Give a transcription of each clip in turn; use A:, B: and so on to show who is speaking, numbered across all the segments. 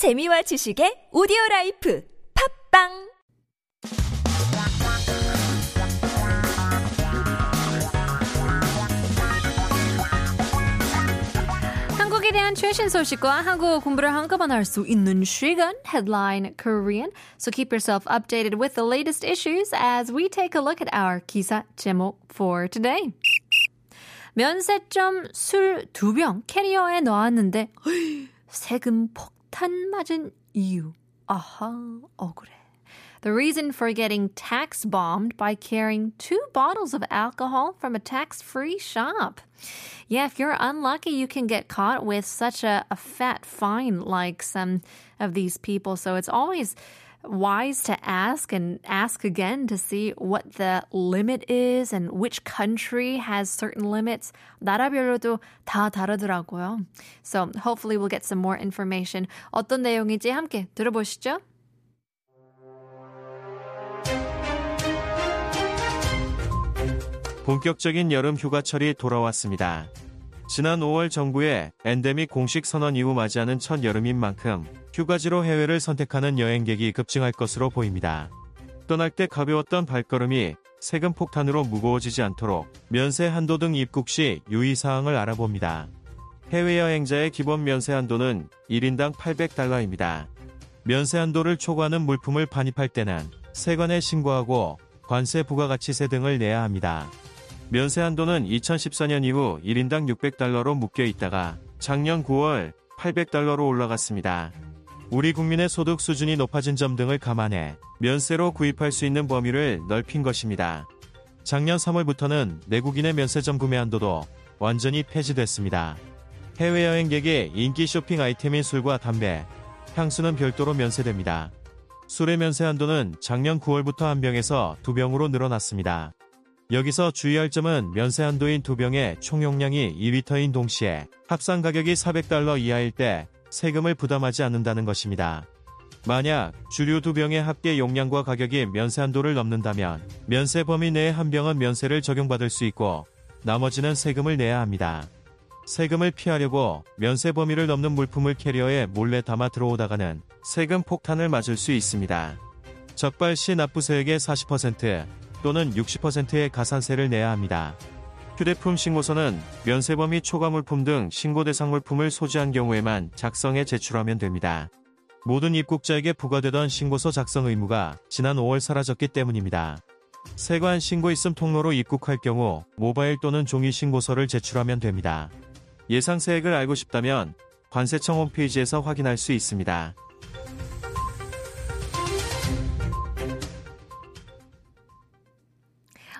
A: 재미와 지식의 오디오 라이프 팝빵
B: 한국에 대한 최신 소식과 한국어 공부를 한꺼번에 할 수 있는 시간 Headline Korean. So keep yourself updated with the latest issues as we take a look at our 기사 제목 for today. 면세점 술 두 병 캐리어에 넣었는데 세금 폭 탄 맞은 이유. 아하, 억울해. The reason for getting tax bombed by carrying two bottles of alcohol from a tax free shop. Yeah, if you're unlucky, you can get caught with such a, a fat fine like some of these people. So it's always wise to ask and ask again to see what the limit is and which country has certain limits. 나라별로도 다 다르더라고요. So hopefully we'll get some more information. 어떤 내용인지 함께 들어보시죠.
C: 본격적인 여름 휴가철이 돌아왔습니다. 지난 5월 정부의 엔데믹 공식 선언 이후 맞이하는 첫 여름인 만큼 휴가지로 해외를 선택하는 여행객이 급증할 것으로 보입니다. 떠날 때 가벼웠던 발걸음이 세금 폭탄으로 무거워지지 않도록 면세 한도 등 입국 시 유의사항을 알아봅니다. 해외여행자의 기본 면세 한도는 1인당 800달러입니다. 면세 한도를 초과하는 물품을 반입할 때는 세관에 신고하고 관세 부가가치세 등을 내야 합니다. 면세 한도는 2014년 이후 1인당 600달러로 묶여 있다가 작년 9월 800달러로 올라갔습니다. 우리 국민의 소득 수준이 높아진 점 등을 감안해 면세로 구입할 수 있는 범위를 넓힌 것입니다. 작년 3월부터는 내국인의 면세점 구매 한도도 완전히 폐지됐습니다. 해외여행객의 인기 쇼핑 아이템인 술과 담배, 향수는 별도로 면세됩니다. 술의 면세 한도는 작년 9월부터 한 병에서 두 병으로 늘어났습니다. 여기서 주의할 점은 면세 한도인 두 병의 총 용량이 2리터인 동시에 합산 가격이 400달러 이하일 때 세금을 부담하지 않는다는 것입니다. 만약 주류 두 병의 합계 용량과 가격이 면세 한도를 넘는다면 면세 범위 내의 한 병은 면세를 적용받을 수 있고 나머지는 세금을 내야 합니다. 세금을 피하려고 면세 범위를 넘는 물품을 캐리어에 몰래 담아 들어오다가는 세금 폭탄을 맞을 수 있습니다. 적발 시 납부세액의 40% 또는 60%의 가산세를 내야 합니다. 휴대품 신고서는 면세 범위 초과 물품 등 신고 대상 물품을 소지한 경우에만 작성해 제출하면 됩니다. 모든 입국자에게 부과되던 신고서 작성 의무가 지난 5월 사라졌기 때문입니다. 세관 신고 있음 통로로 입국할 경우 모바일 또는 종이 신고서를 제출하면 됩니다. 예상 세액을 알고 싶다면 관세청 홈페이지에서 확인할 수 있습니다.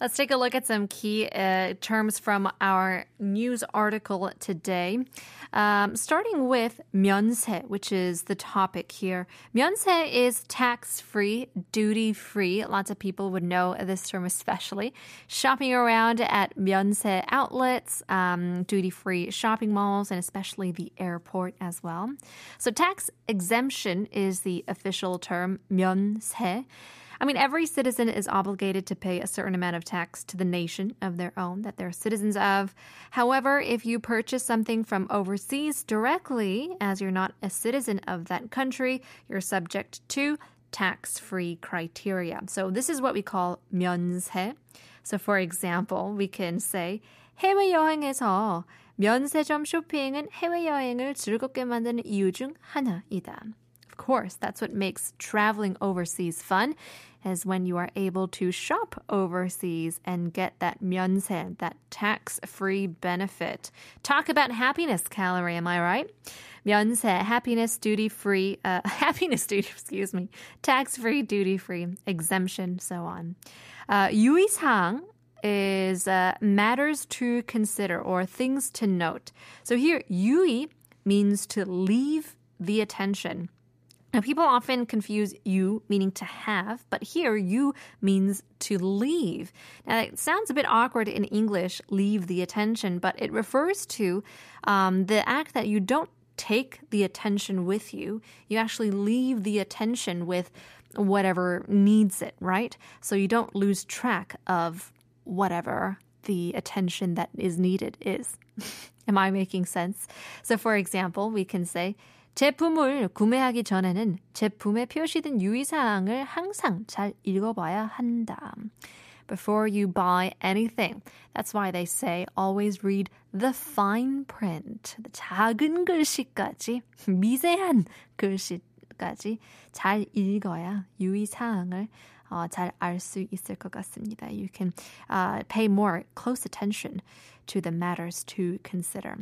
B: Let's take a look at some key uh, terms from our news article today. Um, starting with 면세, which is the topic here. 면세 is tax-free, duty-free. Lots of people would know this term especially. Shopping around at 면세 outlets, um, duty-free shopping malls, and especially the airport as well. So tax exemption is the official term 면세. I mean, every citizen is obligated to pay a certain amount of tax to the nation of their own that they're citizens of. However, if you purchase something from overseas directly, as you're not a citizen of that country, you're subject to tax free criteria. So, this is what we call 면세. So, for example, we can say, 해외여행에서 면세점 쇼핑은 해외여행을 즐겁게 만드는 이유 중 하나이다. Of course, that's what makes traveling overseas fun is when you are able to shop overseas and get that 면세, that tax-free benefit. Talk about happiness, calorie, am I right? 면세, happiness duty-free, uh, happiness duty, excuse me, tax-free, duty-free, exemption, so on. Uh, 유의사항 is uh, matters to consider or things to note. So here, yui means to leave the attention. Now, people often confuse you meaning to have, but here you means to leave. Now, it sounds a bit awkward in English, leave the attention, but it refers to um, the act that you don't take the attention with you. You actually leave the attention with whatever needs it, right? So you don't lose track of whatever the attention that is needed is. Am I making sense? So, for example, we can say, 제품을 구매하기 전에는 제품에 표시된 유의사항을 항상 잘 읽어봐야 한다. Before you buy anything. That's why they say always read the fine print. 작은 글씨까지, 미세한 글씨까지 잘 읽어야 유의사항을 어, 잘알 수 있을 것 같습니다. You can uh, pay more close attention to the matters to consider.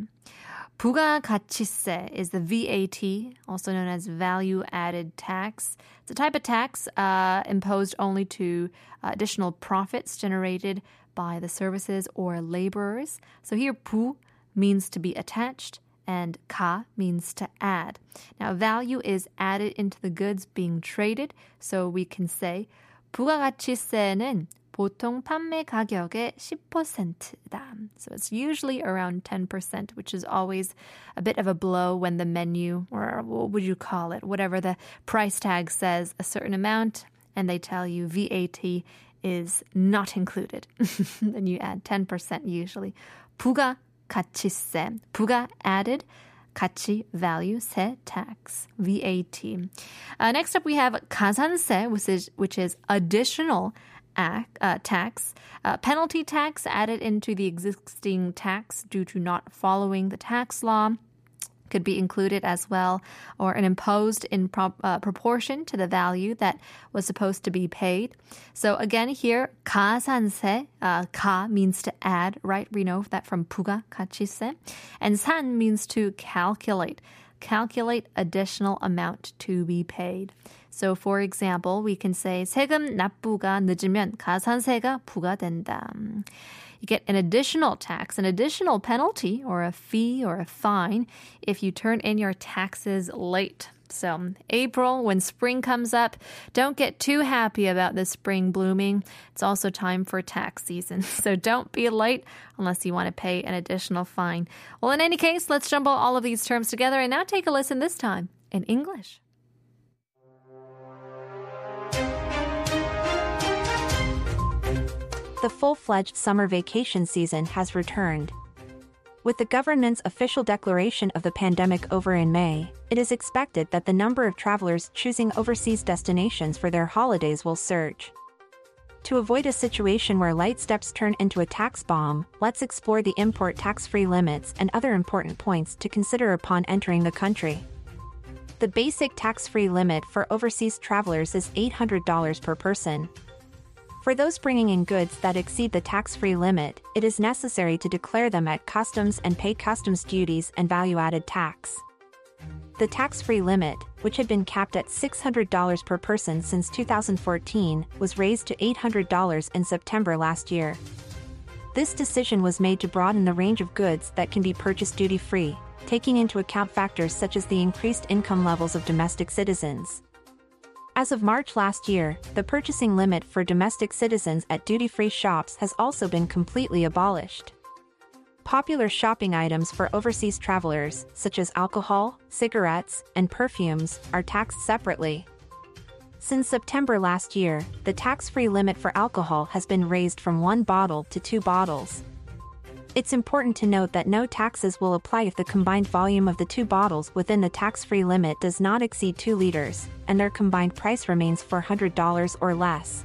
B: 부가가치세 is the VAT, also known as value added tax. It's a type of tax uh, imposed only to uh, additional profits generated by the services or laborers. So here, 부 means to be attached and ka means to add. Now, value is added into the goods being traded, so we can say 부가가치세는 보통 판매 가격의 10%다. So it's usually around 10%, which is always a bit of a blow when the menu, or what would you call it, whatever the price tag says a certain amount, and they tell you VAT is not included. then you add 10% usually. 부가 가치세. 부가 added. 가치 value 세 tax VAT. Uh, next up we have 가산세 which is which is additional act, uh, tax, uh, penalty tax added into the existing tax due to not following the tax law could be included as well, or an imposed in pro- uh, proportion to the value that was supposed to be paid. So again, here 가산세, uh, 가 means to add, right? We know that from 부가 가치세, and 산 means to calculate, calculate additional amount to be paid. So for example, we can say 세금 납부가 늦으면 가산세가 부과된다. You get an additional tax, an additional penalty or a fee or a fine if you turn in your taxes late. So, April, when spring comes up, don't get too happy about the spring blooming. It's also time for tax season. So, don't be late unless you want to pay an additional fine. Well, in any case, let's jumble all of these terms together and now take a listen this time in English.
D: The full fledged summer vacation season has returned. With the government's official declaration of the pandemic over in May, it is expected that the number of travelers choosing overseas destinations for their holidays will surge. To avoid a situation where light steps turn into a tax bomb, let's explore the import tax free limits and other important points to consider upon entering the country. The basic tax free limit for overseas travelers is $800 per person, for those bringing in goods that exceed the tax-free limit, it is necessary to declare them at customs and pay customs duties and value-added tax. The tax-free limit, which had been capped at $600 per person since 2014, was raised to $800 in September last year. This decision was made to broaden the range of goods that can be purchased duty-free, taking into account factors such as the increased income levels of domestic citizens. As of March last year, the purchasing limit for domestic citizens at duty-free shops has also been completely abolished. Popular shopping items for overseas travelers, such as alcohol, cigarettes, and perfumes, are taxed separately. Since September last year, the tax-free limit for alcohol has been raised from one bottle to two bottles, it's important to note that no taxes will apply if the combined volume of the two bottles within the tax-free limit does not exceed 2 liters, and their combined price remains $400 or less.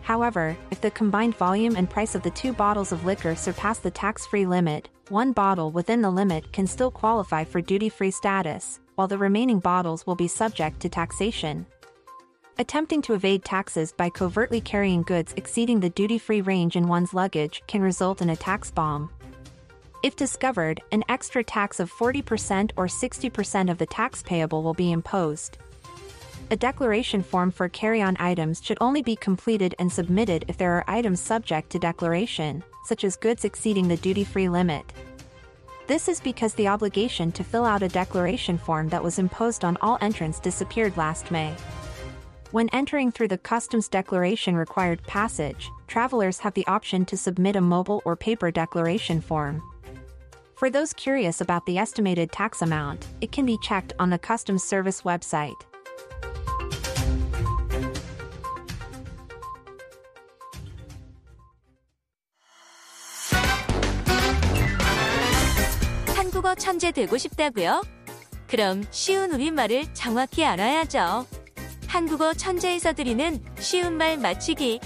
D: However, if the combined volume and price of the two bottles of liquor surpass the tax-free limit, one bottle within the limit can still qualify for duty-free status, while the remaining bottles will be subject to taxation. Attempting to evade taxes by covertly carrying goods exceeding the duty-free range in one's luggage can result in a tax bomb. If discovered, an extra tax of 40% or 60% of the tax payable will be imposed. A declaration form for carry-on items should only be completed and submitted if there are items subject to declaration, such as goods exceeding the duty-free limit. This is because the obligation to fill out a declaration form that was imposed on all entrants disappeared last May. When entering through the customs declaration required passage, travelers have the option to submit a mobile or paper declaration form. For those curious about the estimated tax amount, it can be checked on the Customs Service website.
A: 한국어 천재 되고 싶다고요?
E: 그럼 쉬운 우리말을 정확히 알아야죠. 한국어 천재에서 드리는 쉬운 말 맞추기.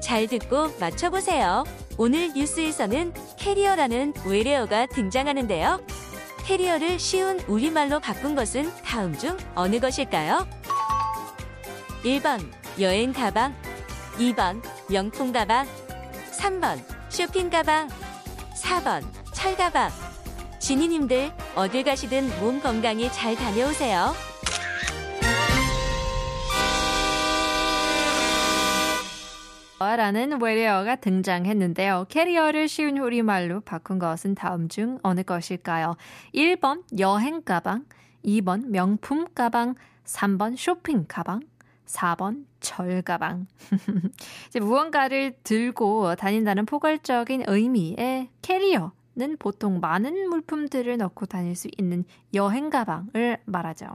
E: 잘 듣고 맞춰보세요. 오늘 뉴스에서는 캐리어라는 외래어가 등장하는데요. 캐리어를 쉬운 우리말로 바꾼 것은 다음 중 어느 것일까요? 1번 여행 가방 2번 명품 가방 3번 쇼핑 가방 4번 철 가방 지니님들 어딜 가시든 몸 건강히 잘 다녀오세요.
B: 라는 외래어가 등장했는데요. 캐리어를 쉬운 우리말로 바꾼 것은 다음 중 어느 것일까요? 1번 여행 가방, 2번 명품 가방, 3번 쇼핑 가방, 4번 절 가방. 이제 무언가를 들고 다닌다는 포괄적인 의미의 캐리어 는 보통 많은 물품들을 넣고 다닐 수 있는 여행 가방을 말하죠.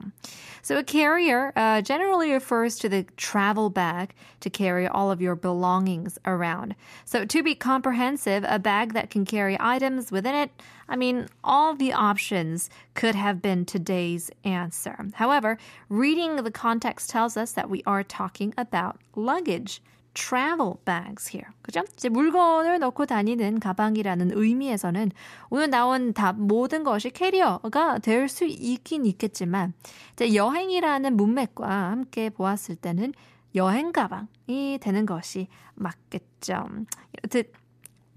B: So a carrier uh, generally refers to the travel bag to carry all of your belongings around. So to be comprehensive, a bag that can carry items within it, I mean, all the options could have been today's answer. However, reading the context tells us that we are talking about luggage. Travel bags here. 그죠? 이제 물건을 넣고 다니는 가방이라는 의미에서는 오늘 나온 다 모든 것이 캐리어가 될 수 있긴 있겠지만 이제 여행이라는 문맥과 함께 보았을 때는 여행 가방이 되는 것이 맞겠죠.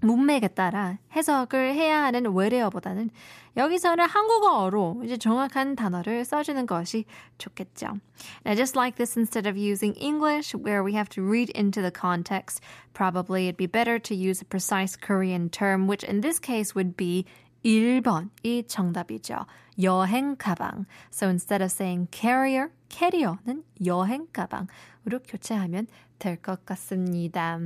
B: 문맥에 따라 해석을 해야 하는 외래어보다는 여기서는 한국어로 이제 정확한 단어를 써주는 것이 좋겠죠. Now, just like this, instead of using English, where we have to read into the context, probably it'd be better to use a precise Korean term, which in this case would be 1번이 정답이죠. 여행 가방. So instead of saying carrier, carrier는 여행 가방으로 교체하면 될 것 같습니다.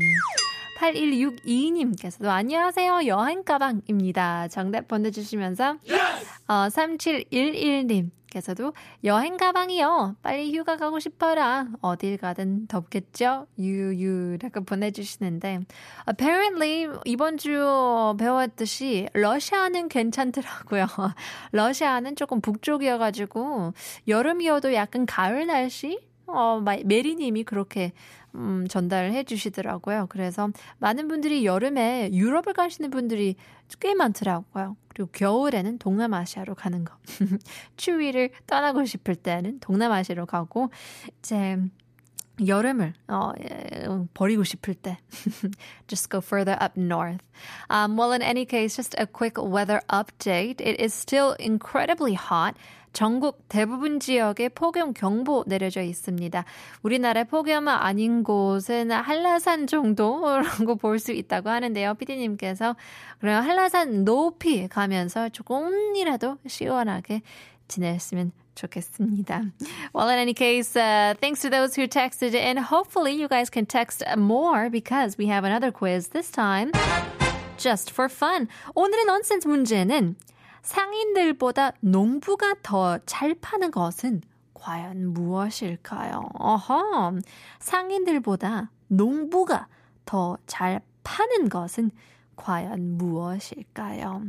B: 8162님께서도 안녕하세요. 여행 가방입니다. 정답 보내주시면서 yes! 어, 3711님 께서도 여행 가방이요. 빨리 휴가 가고 싶어라. 어딜 가든 덥겠죠? 유유라고 보내주시는데 apparently 이번 주 배웠듯이 러시아는 괜찮더라고요. 러시아는 조금 북쪽이어가지고 여름이어도 약간 가을 날씨 어, 메리님이 그렇게 음, 전달해 주시더라고요. 그래서 많은 분들이 여름에 유럽을 가시는 분들이 꽤 많더라고요. 그리고 겨울에는 동남아시아로 가는 거. 추위를 떠나고 싶을 때는 동남아시아로 가고 이제 여름을 어, 버리고 싶을 때 just go further up north. Um, well, in any case, just a quick weather update. It is still incredibly hot. 전국 대부분 지역에 폭염 경보 내려져 있습니다. 우리나라의 폭염은 아닌 곳은 한라산 정도라고 볼 수 있다고 하는데요. 피디님께서 그럼 한라산 높이 가면서 조금이라도 시원하게 지냈으면 좋겠습니다. Well, in any case, uh, thanks to those who texted in. Hopefully, you guys can text more because we have another quiz this time. Just for fun. 오늘의 넌센스 문제는 상인들보다 농부가 더 잘 파는 것은 과연 무엇일까요? 어허, 상인들보다 농부가 더 잘 파는 것은 과연 무엇일까요?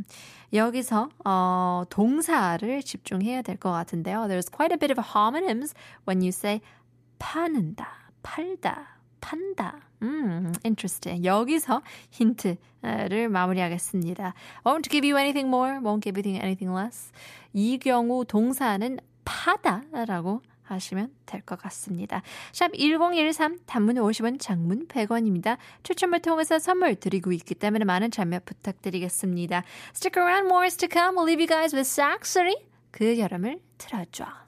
B: 여기서 어, 동사를 집중해야 될 것 같은데요. There's quite a bit of homonyms when you say 파는다, 팔다, 판다. 음, interesting. 여기서 힌트를 마무리하겠습니다. Won't give you anything more, won't give you anything less. 이 경우 동사는 파다라고 하시면 될 것 같습니다. 샵 1013, 단문 50원, 장문 100원입니다. 추첨을 통해서 선물 드리고 있기 때문에 많은 참여 부탁드리겠습니다. Stick around, more is to come. We'll leave you guys with Saxony. 그 여름을 틀어줘.